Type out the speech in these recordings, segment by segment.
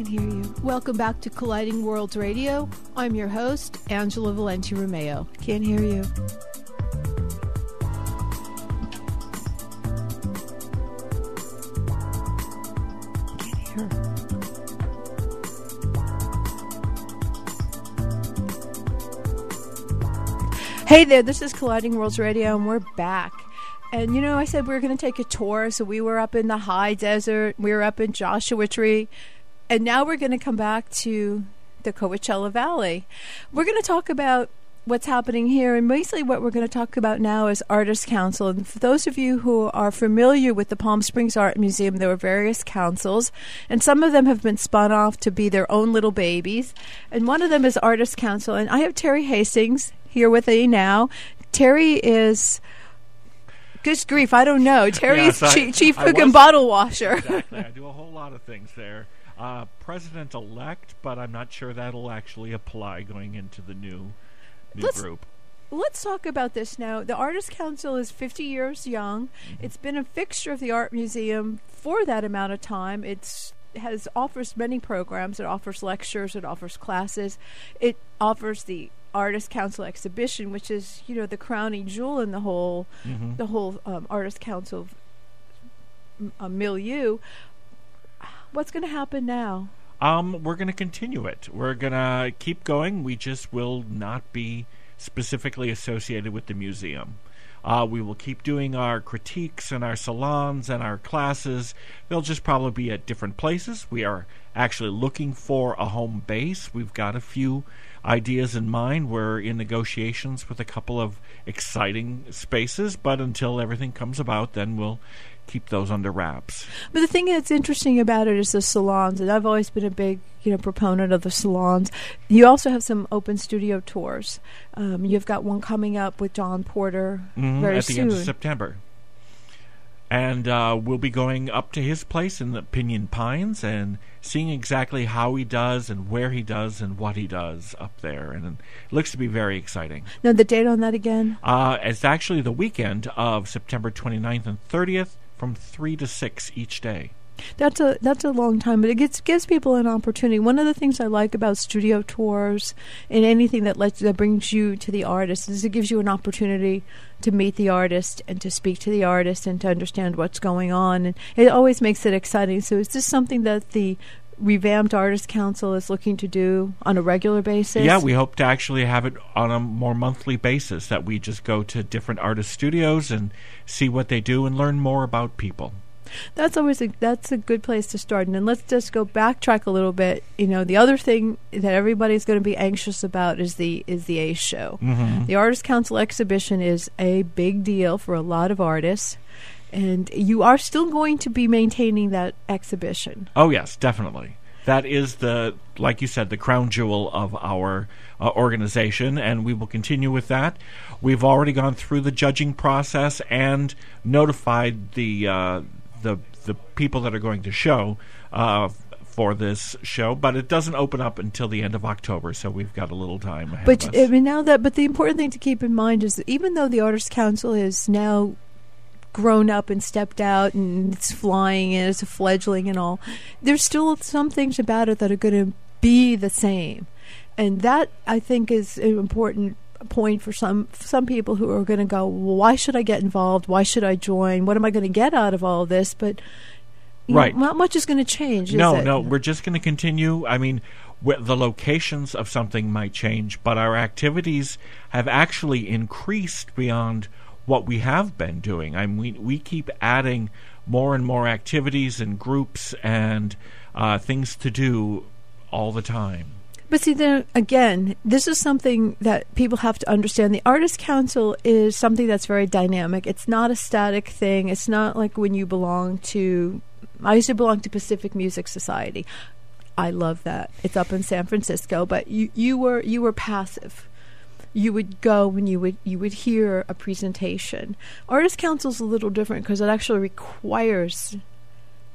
Can't hear you. Welcome back to Colliding Worlds Radio. I'm your host, Angela Valenti Romeo. Can't hear you. Can't hear. Hey there, this is Colliding Worlds Radio, and we're back. And you know, I said we were going to take a tour, so we were up in the high desert, we were up in Joshua Tree, and now we're going to come back to the Coachella Valley. We're going to talk about what's happening here, and basically what we're going to talk about now is Artist Council. And for those of you who are familiar with the Palm Springs Art Museum, there are various councils, and some of them have been spun off to be their own little babies. And one of them is Artist Council, and I have Terry Hastings here with me now. Terry is. Good grief, I don't know. Terry's Yes, I- chief, I cook and bottle washer. Exactly. I do a whole lot of things there. Uh, President elect, but I'm not sure that'll actually apply going into the new new Let's- group. Let's talk about this now. The Artist Council is 50 years young. It's been a fixture of the art museum for that amount of time. It's has offers many programs. It offers lectures. It offers classes. It offers the Artist Council exhibition, which is you know the crowning jewel in the whole Mhm. the whole um, Artist Council m- uh, milieu. What's going to happen now? Um, we're going to continue it. We're going to keep going. We just will not be specifically associated with the museum. Uh, we will keep doing our critiques and our salons and our classes. They'll just probably be at different places. We are actually looking for a home base. We've got a few ideas in mind. We're in negotiations with a couple of exciting spaces, but until everything comes about, then we'll keep those under wraps. But the thing that's interesting about it is the salons, and I've always been a big, you know, proponent of the salons. You also have some open studio tours. Um, you've got one coming up with John Porter Mhm, very at the soon. end of September. And uh, we'll be going up to his place in the Pinyon Pines and seeing exactly how he does and where he does and what he does up there. And it looks to be very exciting. Now, the date on that again? Uh, it's actually the weekend of September 29th and 30th from 3 to 6 each day. That's a that's a long time, but it gives gives people an opportunity. One of the things I like about studio tours and anything that lets that brings you to the artist is it gives you an opportunity to meet the artist and to speak to the artist and to understand what's going on, and it always makes it exciting. So, is this something that the revamped Artist Council is looking to do on a regular basis? Yeah, we hope to actually have it on a more monthly basis that we just go to different artist studios and see what they do and learn more about people. That's always a that's a good place to start. And then let's just go backtrack a little bit. You know, the other thing that everybody's going to be anxious about is the is the ACE show. Mhm. The Artist Council exhibition is a big deal for a lot of artists, and you are still going to be maintaining that exhibition. Oh yes, definitely. That is the, like you said, the crown jewel of our uh, organization, and we will continue with that. We've already gone through the judging process and notified the uh, the the people that are going to show uh, for this show, but it doesn't open up until the end of October, so we've got a little time ahead But of I mean, now that but the important thing to keep in mind is that even though the Artists Council is now grown up and stepped out and it's flying and it's a fledgling and all, there's still some things about it that are going to be the same, and that I think is an important point for some some people who are going to go, well, why should I get involved? Why should I join? What am I going to get out of all this? But you know, Right. not much is going to change. Is no, it? no, we're just going to continue. I mean, wh- the locations of something might change, but our activities have actually increased beyond what we have been doing. I mean, we, we keep adding more and more activities and groups and uh, things to do all the time. But see, then again, this is something that people have to understand. The Artist Council is something that's very dynamic. It's not a static thing. It's not like when you belong to. I used to belong to Pacific Music Society. I love that. It's up in San Francisco, but you, you were you were passive. You would go when you would you would hear a presentation. Artist Council is a little different because it actually requires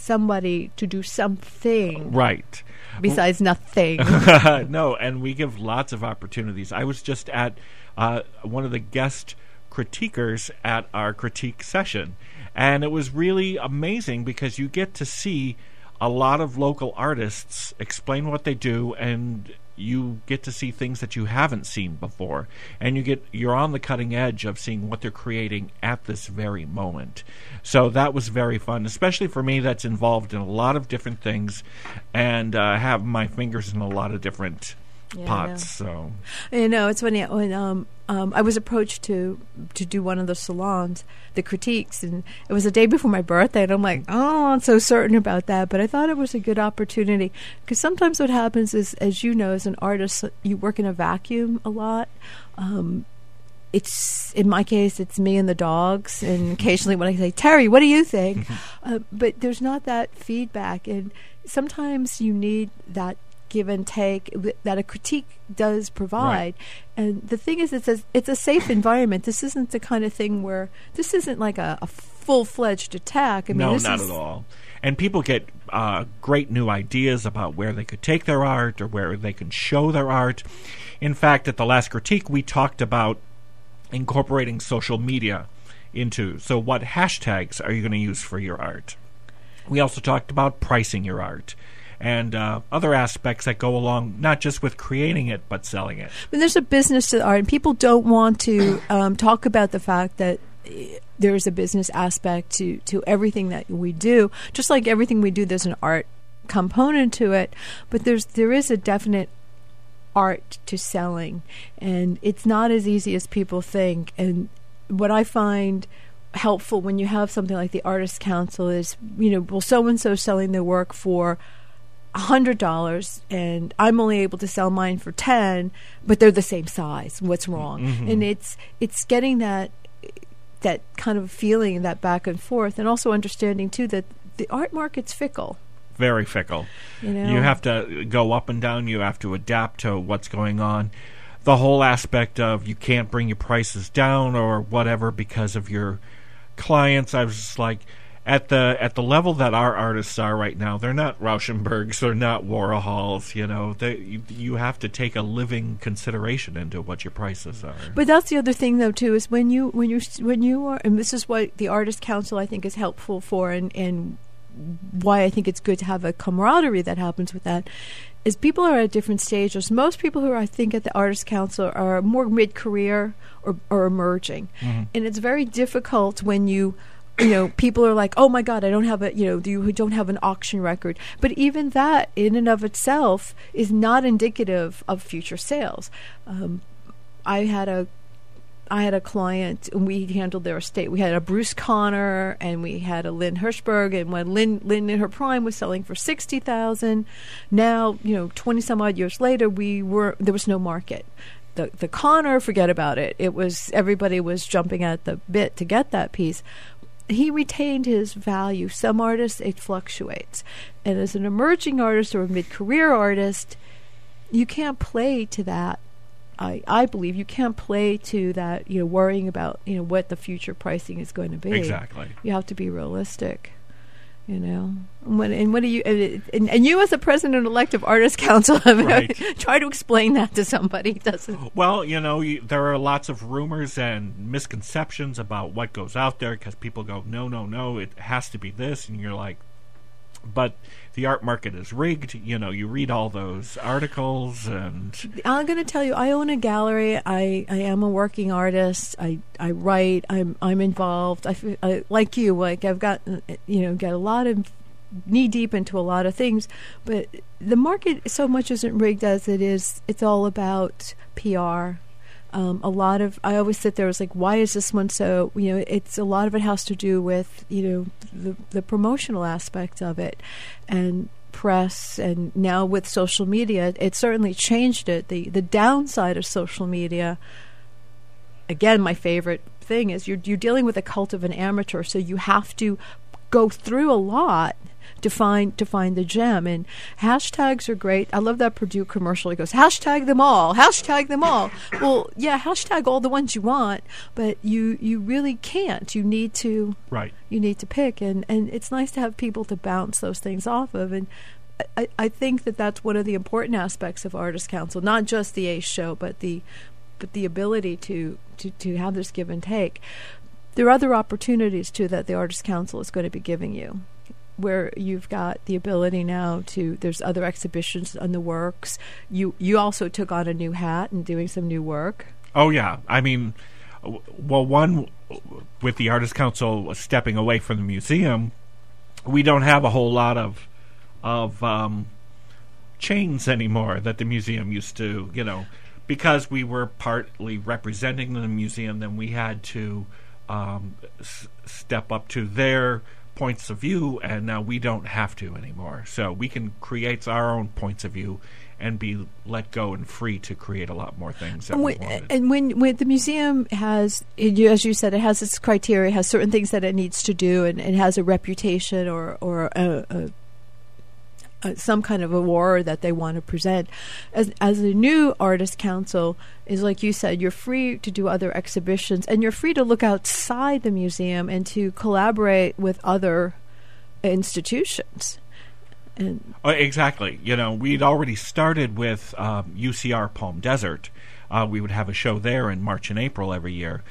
somebody to do something Right. besides nothing. no, and we give lots of opportunities. I was just at uh, one of the guest critiquers at our critique session, and it was really amazing because you get to see a lot of local artists explain what they do and you get to see things that you haven't seen before. And you get you're on the cutting edge of seeing what they're creating at this very moment. So that was very fun especially for me that's involved in a lot of different things and uh, have my fingers in a lot of different Yeah, pots so You know, it's funny when um, um, I was approached to to do one of the salons, the critiques, and it was the day before my birthday, and I'm like, oh, I'm so certain about that, but I thought it was a good opportunity because sometimes what happens is, as you know, as an artist, you work in a vacuum a lot. Um, it's in my case, it's me and the dogs, and occasionally when I say Terry, what do you think? uh, but there's not that feedback, and sometimes you need that give and take that a critique does provide. And the thing is, it's a it's a safe environment. This isn't the kind of thing where this isn't like a, a full fledged attack. I mean, no, not at all. And people get uh, great new ideas about where they could take their art or where they can show their art. In fact, at the last critique, we talked about incorporating social media into. So, what hashtags are you going to use for your art? We also talked about pricing your art and uh, other aspects that go along not just with creating it but selling it. I mean, there's a business to art, and people don't want to um, talk about the fact that eh, there is a business aspect to to everything that we do. Just like everything we do, there's an art component to it, but there's there is a definite art to selling, and it's not as easy as people think. And what I find helpful when you have something like the Artists Council is, you know, well, so and so selling their work for hundred dollars and I'm only able to sell mine for ten, but they're the same size. What's wrong? Mm-hmm. And it's it's getting that that kind of feeling, that back and forth, and also understanding too that the art market's fickle. Very fickle. You know, You have to go up and down. You have to adapt to what's going on. The whole aspect of you can't bring your prices down or whatever because of your clients. I was just like, at the at the level that our artists are right now, they're not Rauschenbergs, they're not Warhols. You know, they you, you have to take a living consideration into what your prices are. But that's the other thing, though, too, is when you when you when you are, and this is what the artist council I think is helpful for, and and why I think it's good to have a camaraderie that happens with that. Is people are at different stages. Most people who are, I think, at the artist council are more mid-career or, or emerging, Mm-hmm. and it's very difficult when you you know, people are like, "Oh my God, I don't have a, you know, you don't have an auction record." But even that, in and of itself, is not indicative of future sales. Um, I had a, I had a client, and we handled their estate. We had a Bruce Conner, and we had a Lynn Hirschberg, and when Lynn, Lynn in her prime was selling for sixty thousand, now you know, twenty some odd years later, we were there was no market the the Conner, forget about it. It was everybody was jumping at the bit to get that piece. He retained his value. Some artists it fluctuates, and as an emerging artist or a mid-career artist, you can't play to that. I, I believe you can't play to that. You know, worrying about you know what the future pricing is going to be. Exactly. You have to be realistic. You know, and what, and what do you and, and, you as a president elect of Artists Council, Right. try to explain that to somebody. Doesn't Well, you know, you, there are lots of rumors and misconceptions about what goes out there because people go, no, no, no, it has to be this, and you're like, but the art market is rigged. You know, you read all those articles, and I'm going to tell you, I own a gallery. I, I am a working artist. I, I write. I'm I'm involved. I, I like you. Like I've got you know got a lot of knee deep into a lot of things, but the market so much isn't rigged as it is. It's all about PR. Um, a lot of I always sit there. It's like, why is this one so? You know, it's a lot of it has to do with you know the the promotional aspect of it, and press and now with social media it certainly changed it the the downside of social media again my favorite thing is you're you're dealing with a cult of an amateur so you have to go through a lot to find to find the gem and hashtags are great. I love that Purdue commercial. It goes hashtag them all, hashtag them all. well, yeah, hashtag all the ones you want, but you you really can't. You need to right. you need to pick and and it's nice to have people to bounce those things off of and I, I think that that's one of the important aspects of artist council not just the ace show but the but the ability to to, to have this give and take there are other opportunities too that the artist council is going to be giving you where you've got the ability now to there's other exhibitions on the works. You you also took on a new hat and doing some new work. Oh yeah, I mean, well, one with the Artist Council stepping away from the museum, we don't have a whole lot of of um, chains anymore that the museum used to, you know, because we were partly representing the museum. Then we had to um, s- step up to their points of view, and now we don't have to anymore. So we can create our own points of view and be let go and free to create a lot more things that And we when, wanted. and when, when the museum has, as you said, it has its criteria, has certain things that it needs to do, and it has a reputation or or a, a, a, some kind of award that they want to present. As as a new artist council is like you said, you're free to do other exhibitions, and you're free to look outside the museum and to collaborate with other institutions. And Uh, exactly. You know, we'd already started with um, UCR Palm Desert. Uh, we would have a show there in March and April every year.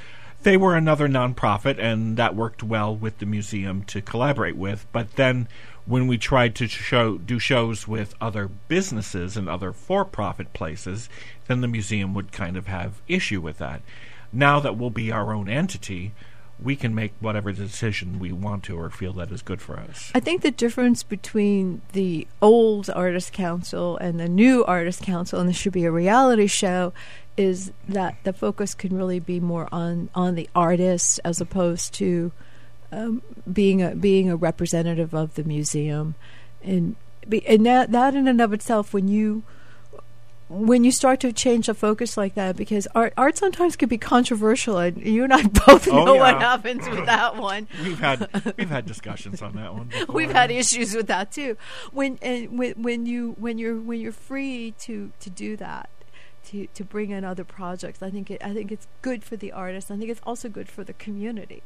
They were another nonprofit, and that worked well with the museum to collaborate with. But then, when we tried to show do shows with other businesses and other for-profit places, then the museum would kind of have issue with that. Now that we'll be our own entity, we can make whatever decision we want to or feel that is good for us. I think the difference between the old Artist Council and the new Artist Council, and this should be a reality show, is that the focus can really be more on on the artists as opposed to um, being a being a representative of the museum, and be, and that that in and of itself, when you when you start to change the focus like that, because art art sometimes can be controversial, and you and I both Oh, know what happens with that one. We've had we've had discussions on that one. Before. We've had issues with that too. When and when when you when you're when you're free to to do that, to to bring in other projects, I think it I think it's good for the artist. I think it's also good for the community.